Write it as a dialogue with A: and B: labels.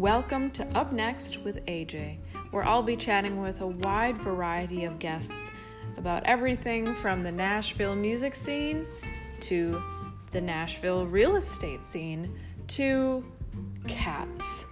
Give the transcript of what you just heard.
A: Welcome to Up Next with AJ, where I'll be chatting with a wide variety of guests about everything from the Nashville music scene to the Nashville real estate scene to cats.